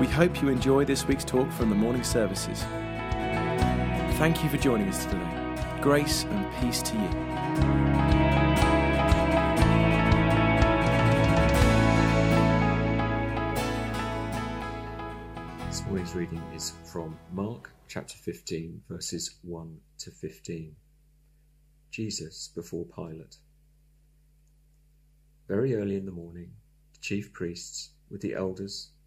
We hope you enjoy this week's talk from the morning services. Thank you for joining us today. Grace and peace to you. This morning's reading is from Mark chapter 15, verses 1 to 15. Jesus before Pilate. Very early in the morning, the chief priests, with the elders,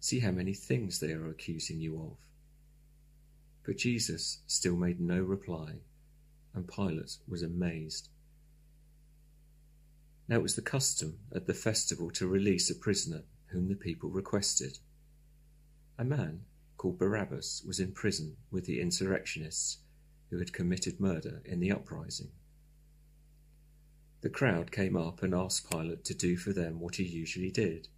See how many things they are accusing you of. But Jesus still made no reply, and Pilate was amazed. Now it was the custom at the festival to release a prisoner whom the people requested. A man called Barabbas was in prison with the insurrectionists who had committed murder in the uprising. The crowd came up and asked Pilate to do for them what he usually did.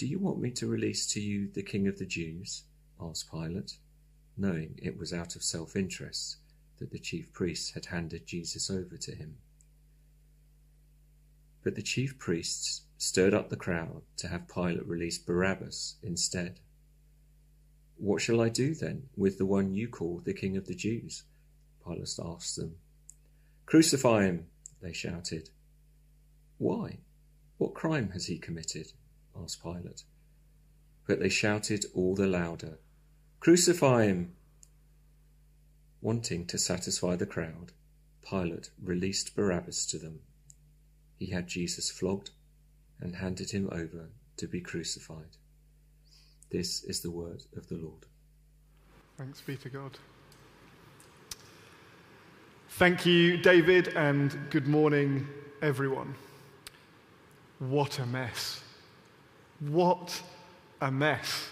Do you want me to release to you the king of the Jews? asked Pilate, knowing it was out of self interest that the chief priests had handed Jesus over to him. But the chief priests stirred up the crowd to have Pilate release Barabbas instead. What shall I do then with the one you call the King of the Jews? Pilate asked them. Crucify him, they shouted. Why? What crime has he committed? Asked Pilate. But they shouted all the louder, Crucify him! Wanting to satisfy the crowd, Pilate released Barabbas to them. He had Jesus flogged and handed him over to be crucified. This is the word of the Lord. Thanks be to God. Thank you, David, and good morning, everyone. What a mess. What a mess.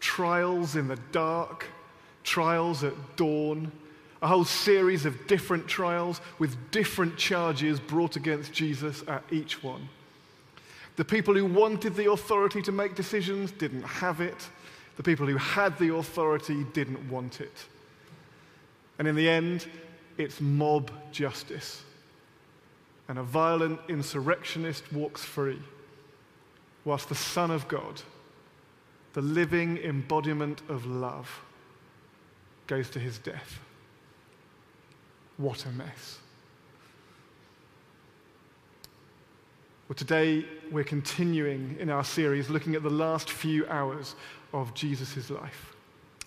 Trials in the dark, trials at dawn, a whole series of different trials with different charges brought against Jesus at each one. The people who wanted the authority to make decisions didn't have it. The people who had the authority didn't want it. And in the end, it's mob justice. And a violent insurrectionist walks free, whilst the Son of God, the living embodiment of love, goes to his death. What a mess. Well, today we're continuing in our series looking at the last few hours of Jesus' life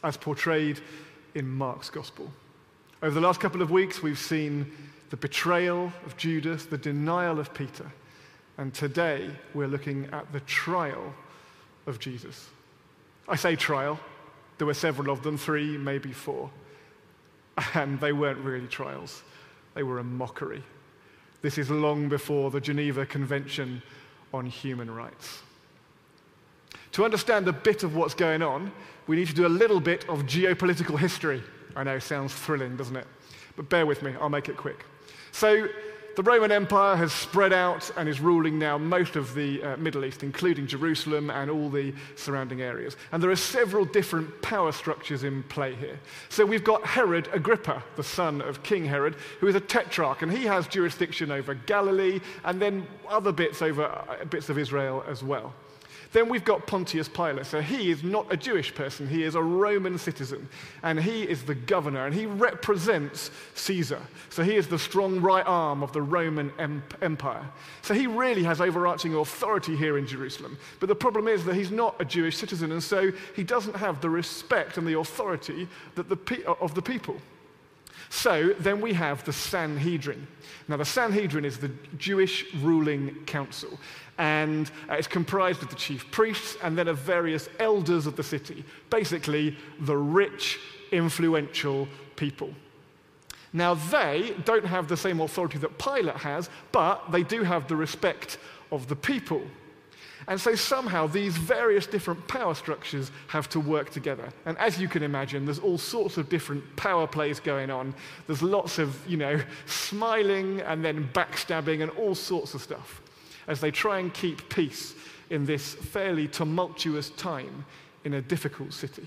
as portrayed in Mark's Gospel. Over the last couple of weeks, we've seen the betrayal of Judas, the denial of Peter, and today we're looking at the trial of Jesus. I say trial, there were several of them, three, maybe four, and they weren't really trials, they were a mockery. This is long before the Geneva Convention on Human Rights. To understand a bit of what's going on, we need to do a little bit of geopolitical history. I know, sounds thrilling, doesn't it? But bear with me, I'll make it quick. So, the Roman Empire has spread out and is ruling now most of the uh, Middle East, including Jerusalem and all the surrounding areas. And there are several different power structures in play here. So we've got Herod Agrippa, the son of King Herod, who is a tetrarch, and he has jurisdiction over Galilee and then other bits over uh, bits of Israel as well. Then we've got Pontius Pilate. So he is not a Jewish person, he is a Roman citizen. And he is the governor, and he represents Caesar. So he is the strong right arm of the Roman Empire. So he really has overarching authority here in Jerusalem. But the problem is that he's not a Jewish citizen, and so he doesn't have the respect and the authority that the, of the people. So then we have the Sanhedrin. Now, the Sanhedrin is the Jewish ruling council, and uh, it's comprised of the chief priests and then of various elders of the city, basically, the rich, influential people. Now, they don't have the same authority that Pilate has, but they do have the respect of the people. And so somehow these various different power structures have to work together. And as you can imagine, there's all sorts of different power plays going on. There's lots of, you know, smiling and then backstabbing and all sorts of stuff as they try and keep peace in this fairly tumultuous time in a difficult city.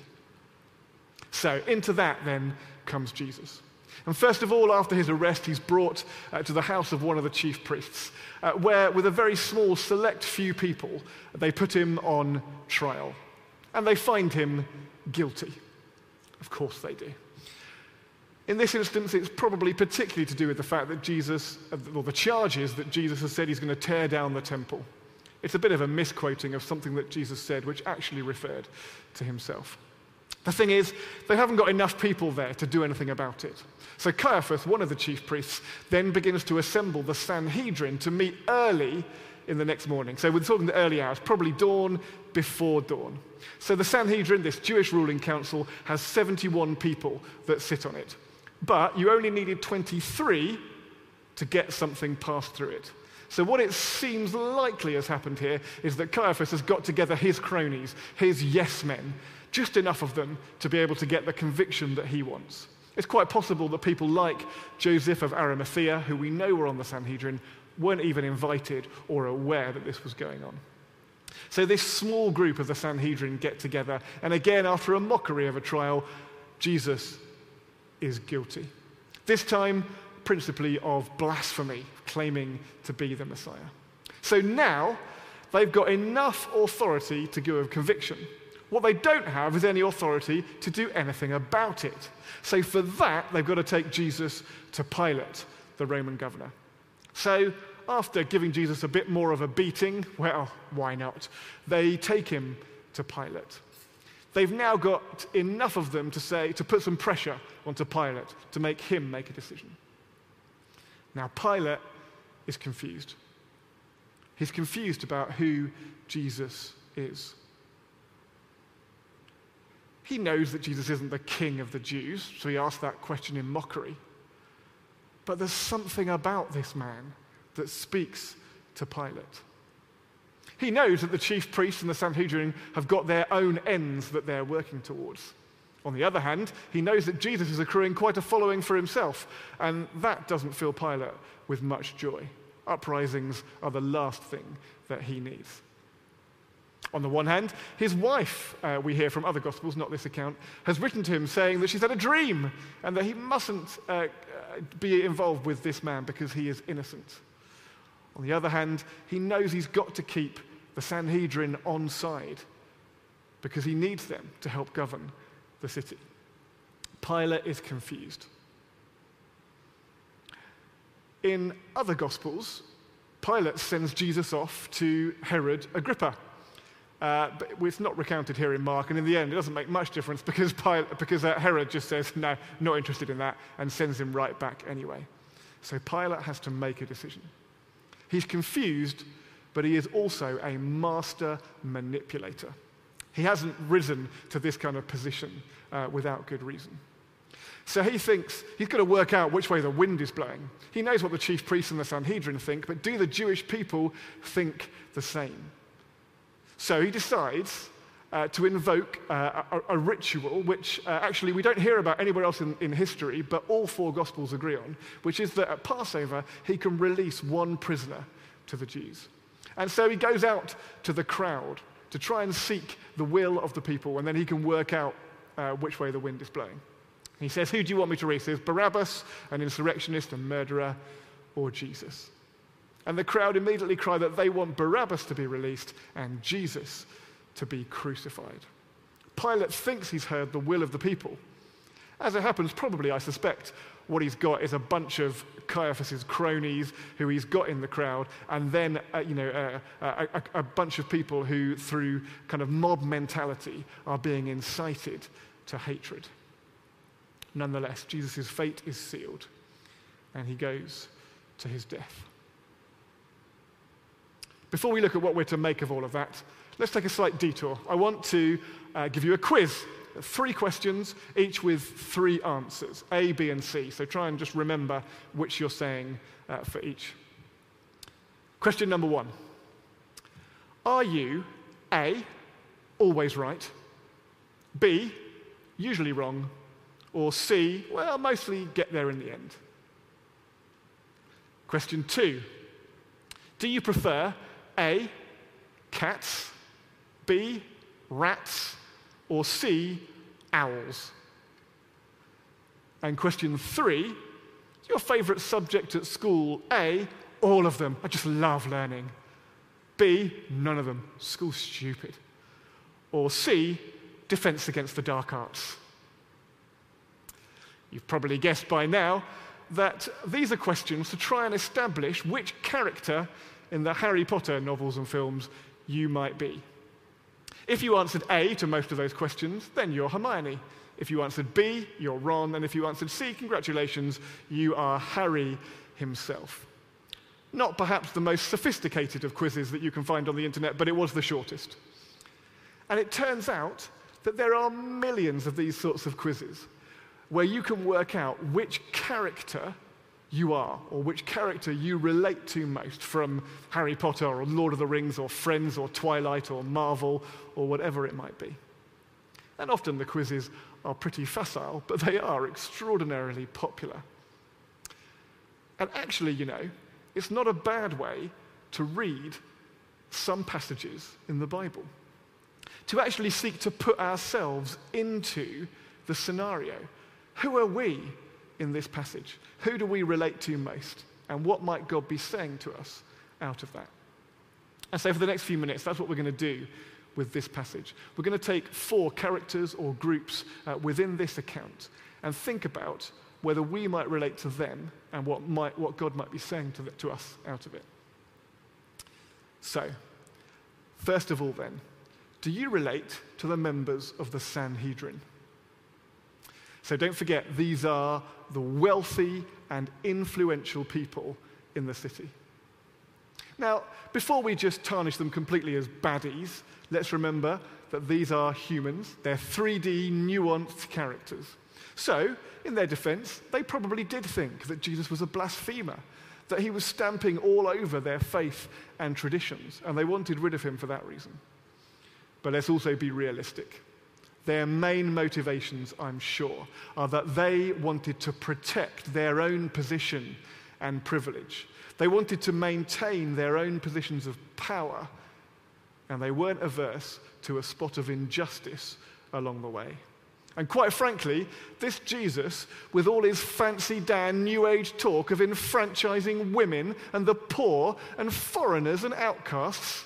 So into that then comes Jesus. And first of all, after his arrest, he's brought uh, to the house of one of the chief priests, uh, where, with a very small, select few people, they put him on trial. And they find him guilty. Of course they do. In this instance, it's probably particularly to do with the fact that Jesus, uh, or the charges that Jesus has said he's going to tear down the temple. It's a bit of a misquoting of something that Jesus said, which actually referred to himself. The thing is, they haven't got enough people there to do anything about it. So Caiaphas, one of the chief priests, then begins to assemble the Sanhedrin to meet early in the next morning. So we're talking the early hours, probably dawn before dawn. So the Sanhedrin, this Jewish ruling council, has 71 people that sit on it. But you only needed 23 to get something passed through it. So, what it seems likely has happened here is that Caiaphas has got together his cronies, his yes men, just enough of them to be able to get the conviction that he wants. It's quite possible that people like Joseph of Arimathea, who we know were on the Sanhedrin, weren't even invited or aware that this was going on. So, this small group of the Sanhedrin get together, and again, after a mockery of a trial, Jesus is guilty. This time, principally of blasphemy, claiming to be the Messiah. So now, they've got enough authority to give a conviction. What they don't have is any authority to do anything about it. So for that, they've got to take Jesus to Pilate, the Roman governor. So after giving Jesus a bit more of a beating, well, why not? They take him to Pilate. They've now got enough of them to say, to put some pressure onto Pilate to make him make a decision. Now, Pilate is confused. He's confused about who Jesus is. He knows that Jesus isn't the king of the Jews, so he asks that question in mockery. But there's something about this man that speaks to Pilate. He knows that the chief priests and the Sanhedrin have got their own ends that they're working towards. On the other hand, he knows that Jesus is accruing quite a following for himself, and that doesn't fill Pilate with much joy. Uprisings are the last thing that he needs. On the one hand, his wife, uh, we hear from other Gospels, not this account, has written to him saying that she's had a dream and that he mustn't uh, uh, be involved with this man because he is innocent. On the other hand, he knows he's got to keep the Sanhedrin on side because he needs them to help govern the city. Pilate is confused. In other Gospels, Pilate sends Jesus off to Herod Agrippa uh, but it's not recounted here in Mark, and in the end, it doesn't make much difference because, Pilate, because uh, Herod just says, no, not interested in that, and sends him right back anyway. So Pilate has to make a decision. He's confused, but he is also a master manipulator. He hasn't risen to this kind of position uh, without good reason. So he thinks he's got to work out which way the wind is blowing. He knows what the chief priests and the Sanhedrin think, but do the Jewish people think the same? So he decides uh, to invoke uh, a, a, ritual which uh, actually we don't hear about anywhere else in, in, history, but all four Gospels agree on, which is that at Passover he can release one prisoner to the Jews. And so he goes out to the crowd to try and seek the will of the people, and then he can work out uh, which way the wind is blowing. He says, Who do you want me to release? Barabbas, an insurrectionist, a murderer, or Jesus? And the crowd immediately cry that they want Barabbas to be released and Jesus to be crucified. Pilate thinks he's heard the will of the people. As it happens, probably, I suspect, what he's got is a bunch of Caiaphas's cronies who he's got in the crowd, and then uh, you know uh, a, a, bunch of people who, through kind of mob mentality, are being incited to hatred. Nonetheless, Jesus' fate is sealed, and he goes to his death. Before we look at what we're to make of all of that, let's take a slight detour. I want to uh, give you a quiz three questions, each with three answers A, B, and C. So try and just remember which you're saying uh, for each. Question number one Are you A, always right, B, usually wrong, or C, well, mostly get there in the end? Question two Do you prefer A, cats, B, rats, or C, owls? And question three your favorite subject at school A, all of them. I just love learning. B, none of them. School's stupid. Or C, defense against the dark arts. You've probably guessed by now that these are questions to try and establish which character in the Harry Potter novels and films you might be. If you answered A to most of those questions, then you're Hermione. If you answered B, you're Ron. And if you answered C, congratulations, you are Harry himself. Not perhaps the most sophisticated of quizzes that you can find on the internet, but it was the shortest. And it turns out that there are millions of these sorts of quizzes where you can work out which character you are, or which character you relate to most from Harry Potter or Lord of the Rings or Friends or Twilight or Marvel or whatever it might be. And often the quizzes are pretty facile, but they are extraordinarily popular. And actually, you know, it's not a bad way to read some passages in the Bible. To actually seek to put ourselves into the scenario. Who are we in this passage? Who do we relate to most? And what might God be saying to us out of that? And so, for the next few minutes, that's what we're going to do with this passage. We're going to take four characters or groups uh, within this account and think about whether we might relate to them and what, might, what God might be saying to, the, to us out of it. So, first of all, then, do you relate to the members of the Sanhedrin? So don't forget, these are the wealthy and influential people in the city. Now, before we just tarnish them completely as baddies, let's remember that these are humans. They're 3D, nuanced characters. So, in their defense, they probably did think that Jesus was a blasphemer, that he was stamping all over their faith and traditions, and they wanted rid of him for that reason. But let's also be realistic. Their main motivations, I'm sure, are that they wanted to protect their own position and privilege. They wanted to maintain their own positions of power, and they weren't averse to a spot of injustice along the way. And quite frankly, this Jesus, with all his fancy Dan New Age talk of enfranchising women and the poor and foreigners and outcasts,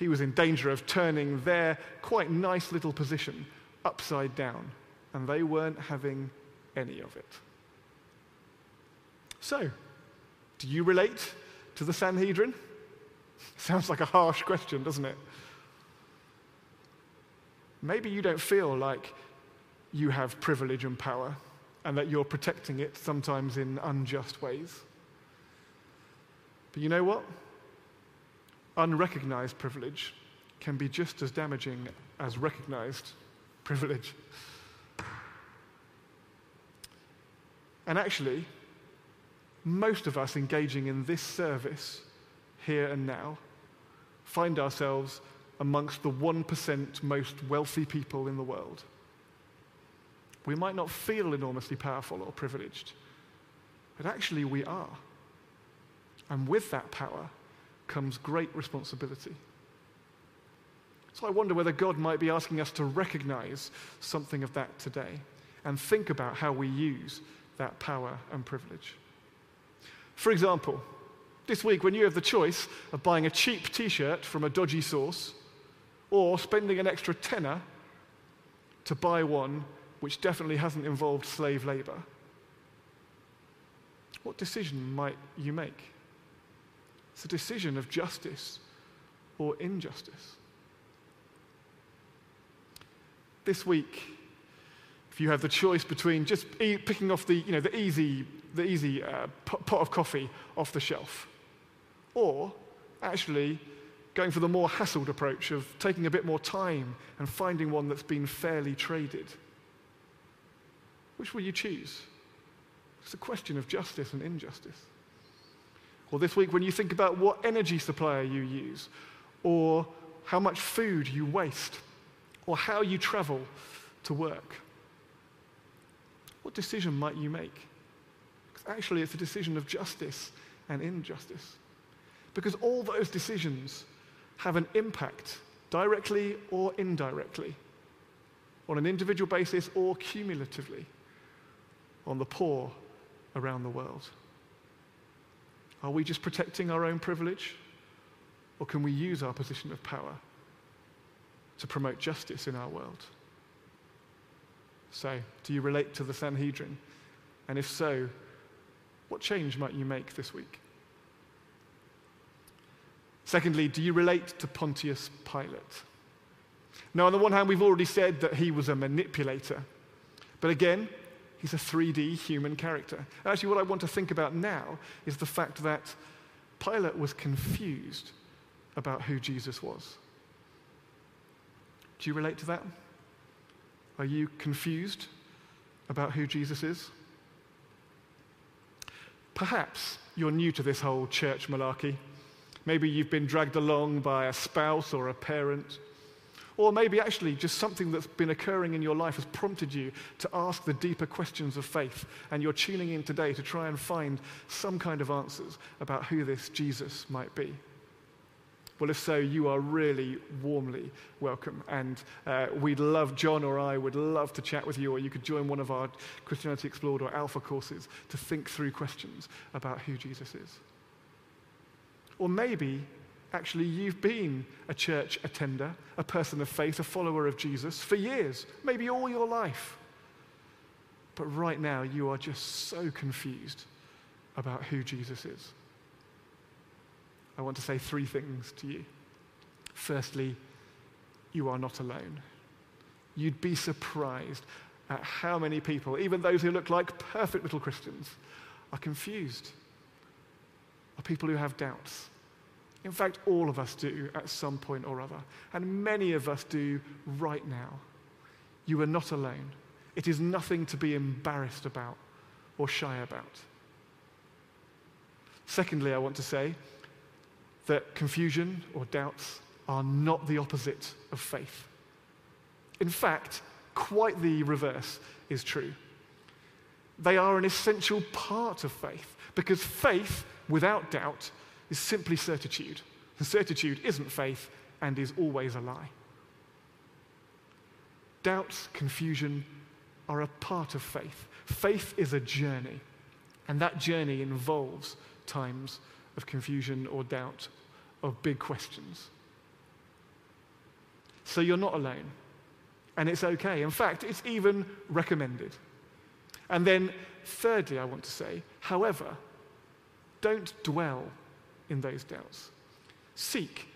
he was in danger of turning their quite nice little position upside down, and they weren't having any of it. So, do you relate to the Sanhedrin? Sounds like a harsh question, doesn't it? Maybe you don't feel like you have privilege and power and that you're protecting it sometimes in unjust ways. But you know what? Unrecognized privilege can be just as damaging as recognized privilege. And actually, most of us engaging in this service here and now find ourselves amongst the 1% most wealthy people in the world. We might not feel enormously powerful or privileged, but actually we are. And with that power comes great responsibility. So I wonder whether God might be asking us to recognize something of that today and think about how we use that power and privilege. For example, This week, when you have the choice of buying a cheap t shirt from a dodgy source or spending an extra tenner to buy one which definitely hasn't involved slave labor, what decision might you make? It's a decision of justice or injustice. This week, if you have the choice between just e- picking off the, you know, the easy, the easy uh, pot of coffee off the shelf, or actually going for the more hassled approach of taking a bit more time and finding one that's been fairly traded, which will you choose? It's a question of justice and injustice. Or this week, when you think about what energy supplier you use, or how much food you waste, or how you travel to work, what decision might you make? Because actually, it's a decision of justice and injustice. Because all those decisions have an impact, directly or indirectly, on an individual basis or cumulatively, on the poor around the world. Are we just protecting our own privilege? Or can we use our position of power to promote justice in our world? So, do you relate to the Sanhedrin? And if so, what change might you make this week? Secondly, do you relate to Pontius Pilate? Now, on the one hand, we've already said that he was a manipulator. But again, he's a 3D human character. Actually, what I want to think about now is the fact that Pilate was confused about who Jesus was. Do you relate to that? Are you confused about who Jesus is? Perhaps you're new to this whole church malarkey. Maybe you've been dragged along by a spouse or a parent. Or maybe actually just something that's been occurring in your life has prompted you to ask the deeper questions of faith. And you're tuning in today to try and find some kind of answers about who this Jesus might be. Well, if so, you are really warmly welcome. And uh, we'd love, John or I would love to chat with you, or you could join one of our Christianity Explored or Alpha courses to think through questions about who Jesus is. Or maybe actually you've been a church attender, a person of faith, a follower of Jesus for years, maybe all your life. But right now you are just so confused about who Jesus is. I want to say three things to you. Firstly, you are not alone. You'd be surprised at how many people, even those who look like perfect little Christians, are confused, are people who have doubts in fact, all of us do at some point or other, and many of us do right now. You are not alone. It is nothing to be embarrassed about or shy about. Secondly, I want to say that confusion or doubts are not the opposite of faith. In fact, quite the reverse is true. They are an essential part of faith because faith, without doubt, is simply certitude. And certitude isn't faith and is always a lie. Doubts, confusion are a part of faith. Faith is a journey, and that journey involves times of confusion or doubt, of big questions. So you're not alone, and it's okay. In fact, it's even recommended. And then, thirdly, I want to say, however, don't dwell in those doubts. Seek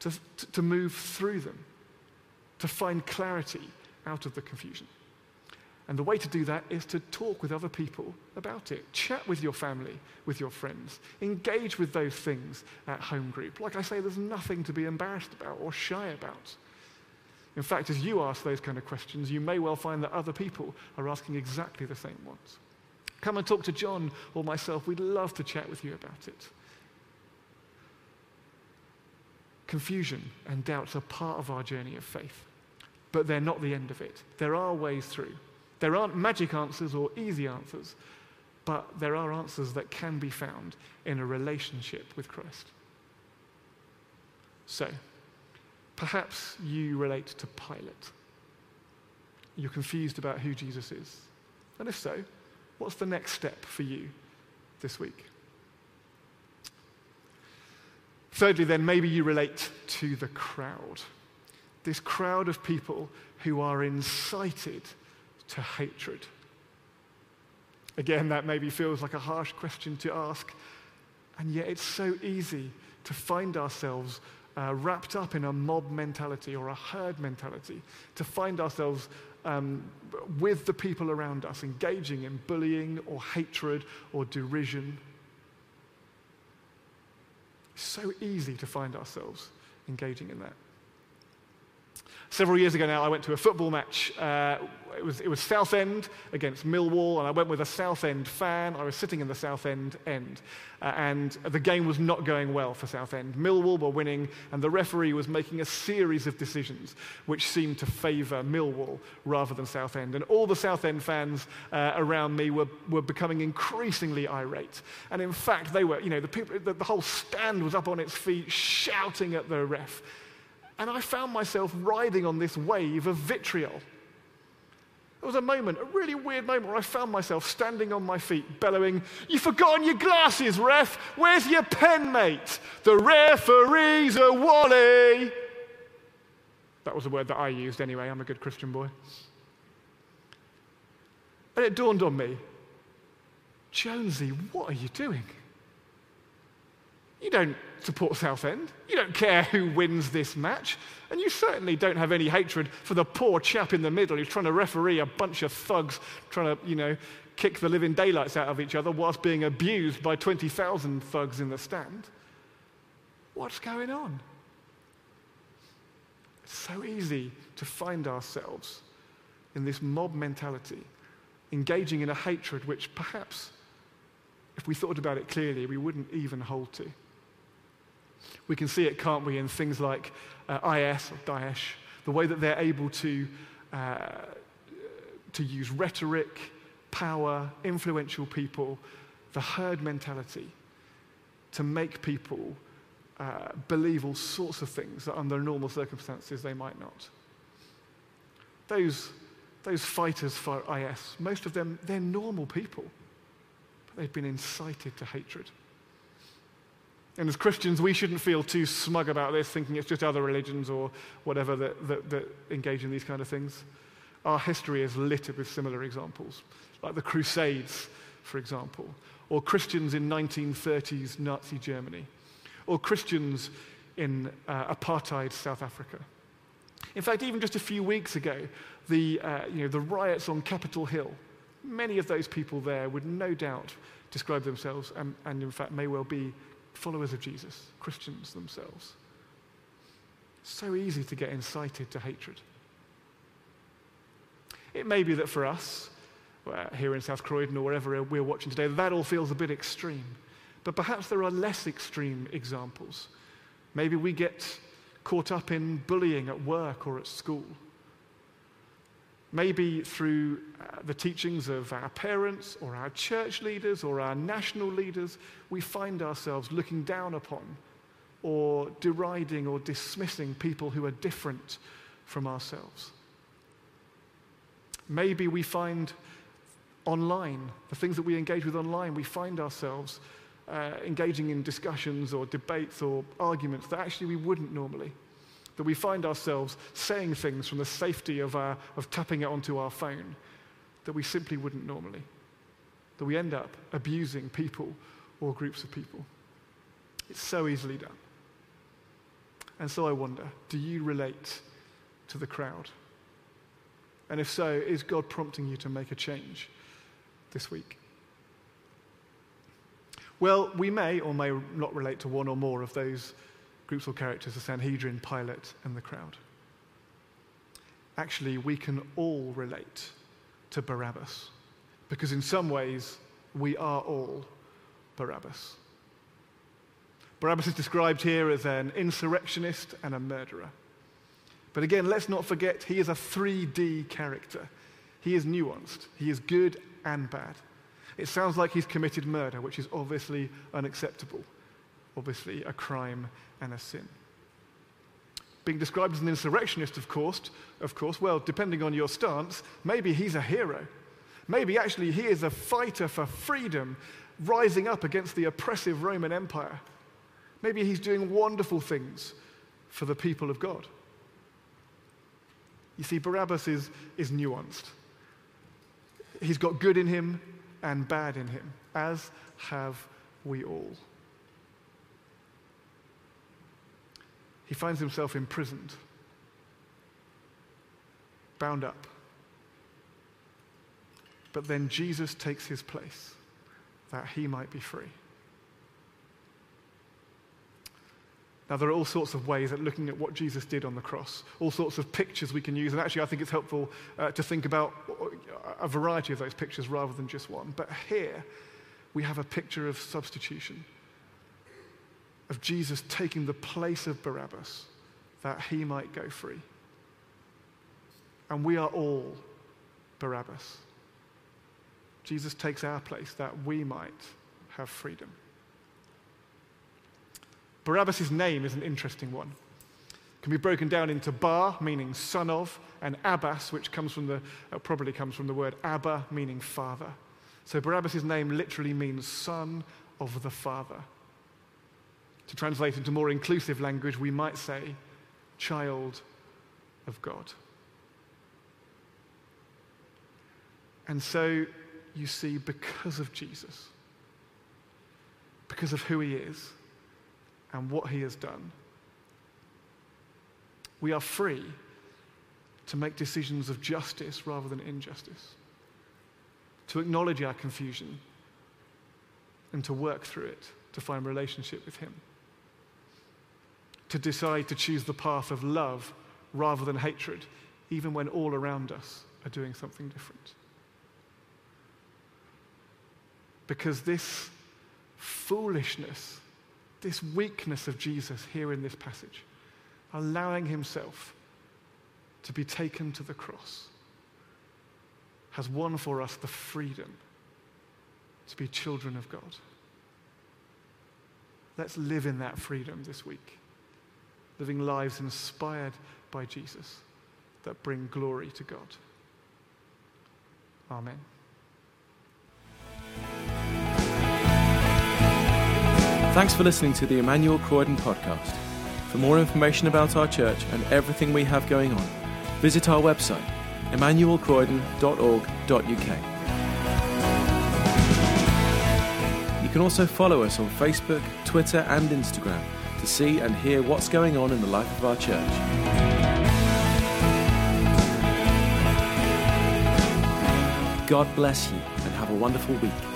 to, to move through them, to find clarity out of the confusion. And the way to do that is to talk with other people about it. Chat with your family, with your friends. Engage with those things at home group. Like I say, there's nothing to be embarrassed about or shy about. In fact, as you ask those kind of questions, you may well find that other people are asking exactly the same ones. Come and talk to John or myself. We'd love to chat with you about it. Confusion and doubts are part of our journey of faith, but they're not the end of it. There are ways through. There aren't magic answers or easy answers, but there are answers that can be found in a relationship with Christ. So, perhaps you relate to Pilate. You're confused about who Jesus is. And if so, what's the next step for you this week? Thirdly, then, maybe you relate to the crowd. This crowd of people who are incited to hatred. Again, that maybe feels like a harsh question to ask, and yet it's so easy to find ourselves uh, wrapped up in a mob mentality or a herd mentality, to find ourselves um, with the people around us, engaging in bullying or hatred or derision. It's so easy to find ourselves engaging in that. Several years ago now, I went to a football match. Uh, it, was, it was Southend against Millwall, and I went with a Southend fan. I was sitting in the Southend end, uh, and the game was not going well for Southend. Millwall were winning, and the referee was making a series of decisions which seemed to favour Millwall rather than Southend. And all the Southend fans uh, around me were, were becoming increasingly irate. And in fact, they were, you know, the, people, the, the whole stand was up on its feet shouting at the ref. And I found myself riding on this wave of vitriol. There was a moment, a really weird moment, where I found myself standing on my feet, bellowing, You've forgotten your glasses, ref! Where's your pen, mate? The referee's a wally! That was a word that I used anyway. I'm a good Christian boy. And it dawned on me Jonesy, what are you doing? You don't support Southend. You don't care who wins this match. And you certainly don't have any hatred for the poor chap in the middle who's trying to referee a bunch of thugs trying to, you know, kick the living daylights out of each other whilst being abused by 20,000 thugs in the stand. What's going on? It's so easy to find ourselves in this mob mentality, engaging in a hatred which perhaps, if we thought about it clearly, we wouldn't even hold to. We can see it, can't we, in things like uh, IS or Daesh, the way that they're able to, uh, to use rhetoric, power, influential people, the herd mentality to make people uh, believe all sorts of things that under normal circumstances they might not. Those, those fighters for IS, most of them, they're normal people, but they've been incited to hatred. And as Christians, we shouldn't feel too smug about this, thinking it's just other religions or whatever that, that, that, engage in these kind of things. Our history is littered with similar examples, like the Crusades, for example, or Christians in 1930s Nazi Germany, or Christians in uh, apartheid South Africa. In fact, even just a few weeks ago, the, uh, you know, the riots on Capitol Hill, many of those people there would no doubt describe themselves, and, and in fact may well be followers of Jesus, Christians themselves. So easy to get incited to hatred. It may be that for us, uh, here in South Croydon or wherever we're watching today, that all feels a bit extreme. But perhaps there are less extreme examples. Maybe we get caught up in bullying at work or at school. Maybe through uh, the teachings of our parents or our church leaders or our national leaders, we find ourselves looking down upon or deriding or dismissing people who are different from ourselves. Maybe we find online, the things that we engage with online, we find ourselves uh, engaging in discussions or debates or arguments that actually we wouldn't normally that we find ourselves saying things from the safety of, our, of tapping it onto our phone that we simply wouldn't normally. That we end up abusing people or groups of people. It's so easily done. And so I wonder do you relate to the crowd? And if so, is God prompting you to make a change this week? Well, we may or may not relate to one or more of those groups or characters, the Sanhedrin, Pilate, and the crowd. Actually, we can all relate to Barabbas because in some ways we are all Barabbas. Barabbas is described here as an insurrectionist and a murderer. But again, let's not forget he is a 3D character. He is nuanced, he is good and bad. It sounds like he's committed murder, which is obviously unacceptable, obviously a crime and a sin. Being described as an insurrectionist, of course, of course, well, depending on your stance, maybe he's a hero. Maybe actually he is a fighter for freedom, rising up against the oppressive Roman Empire. Maybe he's doing wonderful things for the people of God. You see, Barabbas is, is nuanced. He's got good in him and bad in him, as have we all. He finds himself imprisoned, bound up. But then Jesus takes his place that he might be free. Now, there are all sorts of ways at looking at what Jesus did on the cross, all sorts of pictures we can use. And actually, I think it's helpful uh, to think about a variety of those pictures rather than just one. But here, we have a picture of substitution, of Jesus taking the place of Barabbas that he might go free. And we are all Barabbas. Jesus takes our place that we might have freedom. Barabbas' name is an interesting one. It can be broken down into Bar, meaning son of, and Abbas, which comes from the, uh, probably comes from the word Abba, meaning father. So Barabbas' name literally means son of the father. To translate into more inclusive language, we might say child of God. And so you see, because of Jesus, because of who he is and what he has done, we are free to make decisions of justice rather than injustice, to acknowledge our confusion and to work through it to find relationship with him, to decide to choose the path of love rather than hatred, even when all around us are doing something different. Because this foolishness, this weakness of Jesus here in this passage, allowing himself to be taken to the cross, has won for us the freedom to be children of God. Let's live in that freedom this week, living lives inspired by Jesus that bring glory to God. Amen. Thanks for listening to the Emmanuel Croydon podcast. For more information about our church and everything we have going on, visit our website, emmanuelcroydon.org.uk. You can also follow us on Facebook, Twitter, and Instagram to see and hear what's going on in the life of our church. God bless you and have a wonderful week.